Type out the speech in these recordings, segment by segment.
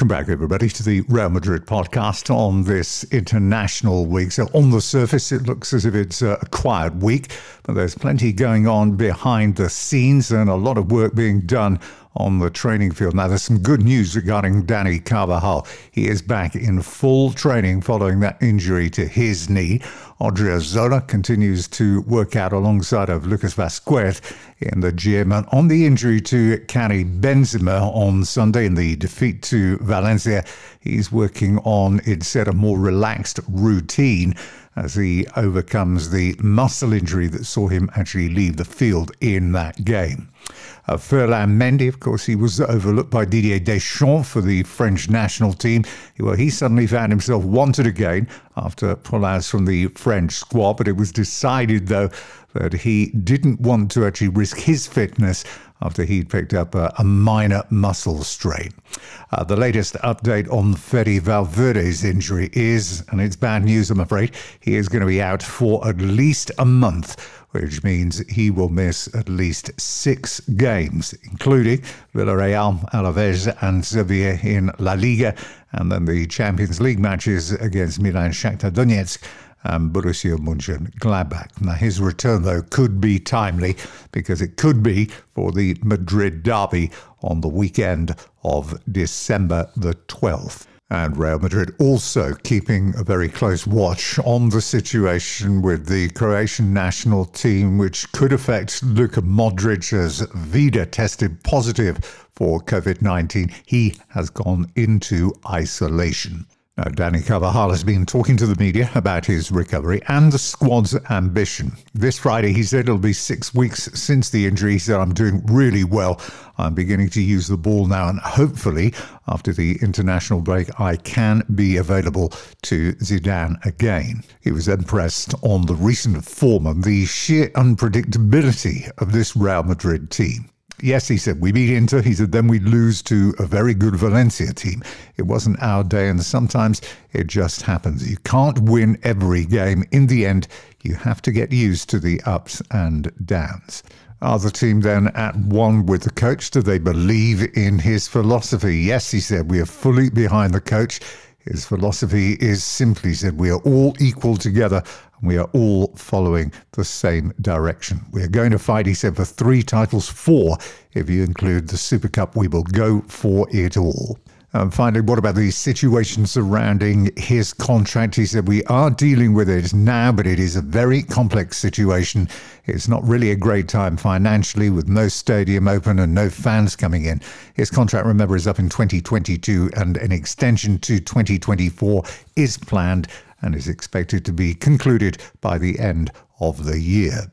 Welcome back, everybody, to the Real Madrid podcast on this international week. So, on the surface, it looks as if it's uh, a quiet week, but there's plenty going on behind the scenes and a lot of work being done on the training field. Now, there's some good news regarding Danny Carvajal. He is back in full training following that injury to his knee. Odriozola continues to work out alongside of Lucas Vazquez in the gym. And on the injury to Karim Benzema on Sunday in the defeat to Valencia, he's working on instead a more relaxed routine as he overcomes the muscle injury that saw him actually leave the field in that game. Uh, Ferland Mendy, of course, he was overlooked by Didier Deschamps for the French national team. Well, he suddenly found himself wanted again after pullouts from the French squad, but it was decided, though, that he didn't want to actually risk his fitness after he'd picked up a, a minor muscle strain. Uh, the latest update on Fede Valverde's injury is, and it's bad news, I'm afraid, he is going to be out for at least a month, which means he will miss at least six games, including Villarreal, Alaves, and Sevilla in La Liga, and then the Champions League matches against Milan, Shakhtar Donetsk, and Borussia Mönchengladbach. Now, his return, though, could be timely because it could be for the Madrid derby on the weekend of December the 12th. And Real Madrid also keeping a very close watch on the situation with the Croatian national team, which could affect Luka Modric as Vida tested positive for COVID 19. He has gone into isolation. Uh, now, Dani Carvajal has been talking to the media about his recovery and the squad's ambition. This Friday, he said it'll be six weeks since the injury. He said, I'm doing really well. I'm beginning to use the ball now, and hopefully, after the international break, I can be available to Zidane again. He was then pressed on the recent form and the sheer unpredictability of this Real Madrid team. Yes, he said, we beat Inter. He said, then we lose to a very good Valencia team. It wasn't our day, and sometimes it just happens. You can't win every game. In the end, you have to get used to the ups and downs. Are the team then at one with the coach? Do they believe in his philosophy? Yes, he said, we are fully behind the coach. His philosophy is simply said, we are all equal together we are all following the same direction. We are going to fight, he said, for three titles, four if you include the Super Cup. We will go for it all. And finally, what about the situation surrounding his contract? He said, We are dealing with it now, but it is a very complex situation. It's not really a great time financially with no stadium open and no fans coming in. His contract, remember, is up in 2022, and an extension to 2024 is planned and is expected to be concluded by the end of the year.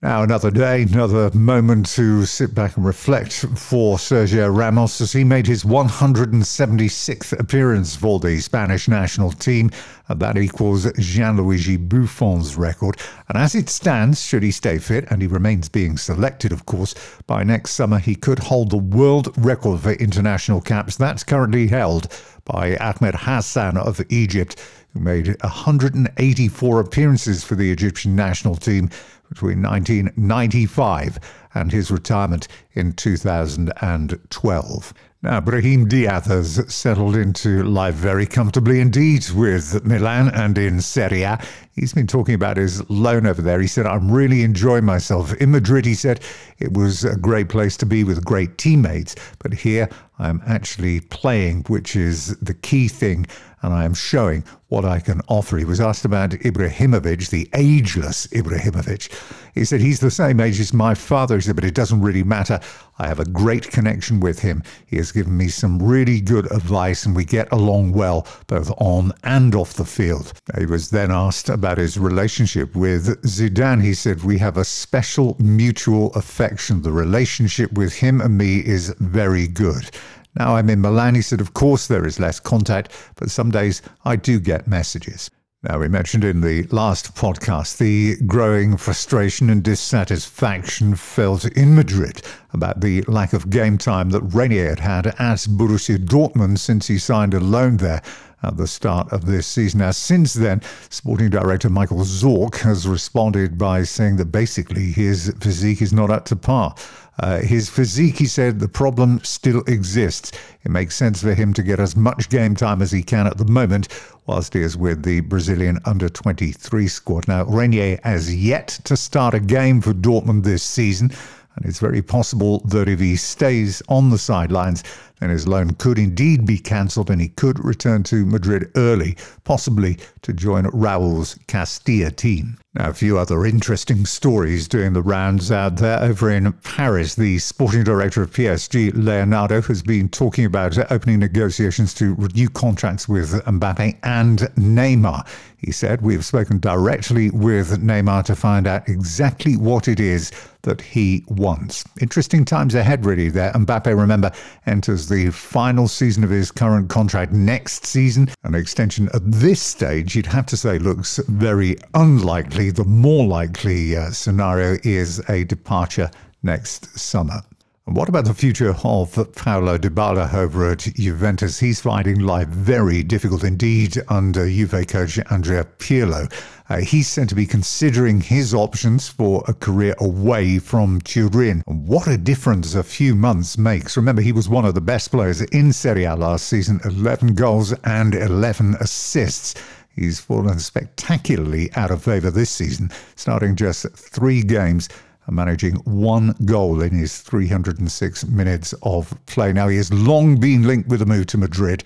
Now, another day, another moment to sit back and reflect for Sergio Ramos as he made his 176th appearance for the Spanish national team. That equals Gianluigi Buffon's record. And as it stands, should he stay fit, and he remains being selected, of course, by next summer, he could hold the world record for international caps. That's currently held by Ahmed Hassan of Egypt made 184 appearances for the Egyptian national team between 1995 and his retirement in 2012. Now, Brahim Diaz has settled into life very comfortably indeed with Milan and in Serie A. He's been talking about his loan over there. He said, I'm really enjoying myself. In Madrid, he said, it was a great place to be with great teammates. But here, I'm actually playing, which is the key thing and I am showing what I can offer. He was asked about Ibrahimovic, the ageless Ibrahimovic. He said, He's the same age as my father. He said, But it doesn't really matter. I have a great connection with him. He has given me some really good advice, and we get along well, both on and off the field. He was then asked about his relationship with Zidane. He said, We have a special mutual affection. The relationship with him and me is very good. Now I'm in Milan, he said, of course there is less contact, but some days I do get messages. Now, we mentioned in the last podcast the growing frustration and dissatisfaction felt in Madrid about the lack of game time that Reinier had had at Borussia Dortmund since he signed a loan there at the start of this season. Now, since then, sporting director Michael Zorc has responded by saying that basically his physique is not up to par. Uh, his physique, he said, the problem still exists. It makes sense for him to get as much game time as he can at the moment, whilst he is with the Brazilian under 23 squad. Now, Reinier has yet to start a game for Dortmund this season, and it's very possible that if he stays on the sidelines, then his loan could indeed be cancelled and he could return to Madrid early, possibly to join Raul's Castilla team. Now, a few other interesting stories doing the rounds out there. Over in Paris, the sporting director of PSG, Leonardo, has been talking about opening negotiations to renew contracts with Mbappe and Neymar. He said, We have spoken directly with Neymar to find out exactly what it is that he wants. Interesting times ahead, really, there. Mbappe, remember, enters the final season of his current contract next season. An extension at this stage, you'd have to say, looks very unlikely. The more likely uh, scenario is a departure next summer. What about the future of Paulo Dybala over at Juventus? He's finding life very difficult indeed under Juve coach Andrea Pirlo. Uh, he's said to be considering his options for a career away from Turin. What a difference a few months makes. Remember, he was one of the best players in Serie A last season 11 goals and 11 assists. He's fallen spectacularly out of favour this season, starting just three games managing one goal in his 306 minutes of play. Now, he has long been linked with a move to Madrid.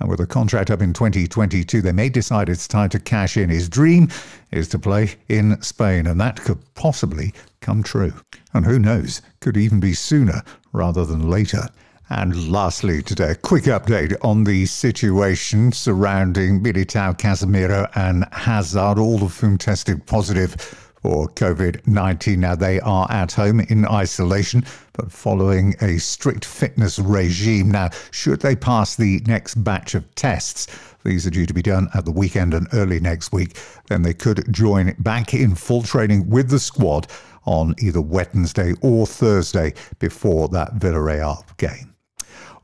And with a contract up in 2022, they may decide it's time to cash in. His dream is to play in Spain, and that could possibly come true. And who knows, could even be sooner rather than later. And lastly, today, a quick update on the situation surrounding Militao, Casemiro, and Hazard, all of whom tested positive for COVID 19. Now, they are at home in isolation, but following a strict fitness regime. Now, should they pass the next batch of tests, these are due to be done at the weekend and early next week, then they could join back in full training with the squad on either Wednesday or Thursday before that Villarreal game.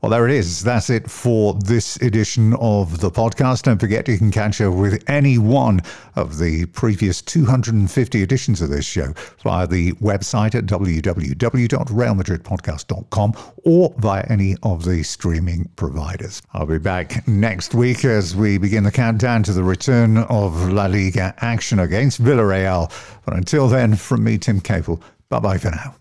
Well, there it is. That's it for this edition of the podcast. Don't forget you can catch up with any one of the previous 250 editions of this show via the website at www.realmadridpodcast.com or via any of the streaming providers. I'll be back next week as we begin the countdown to the return of La Liga action against Villarreal. But until then, from me, Tim Capel, bye bye for now.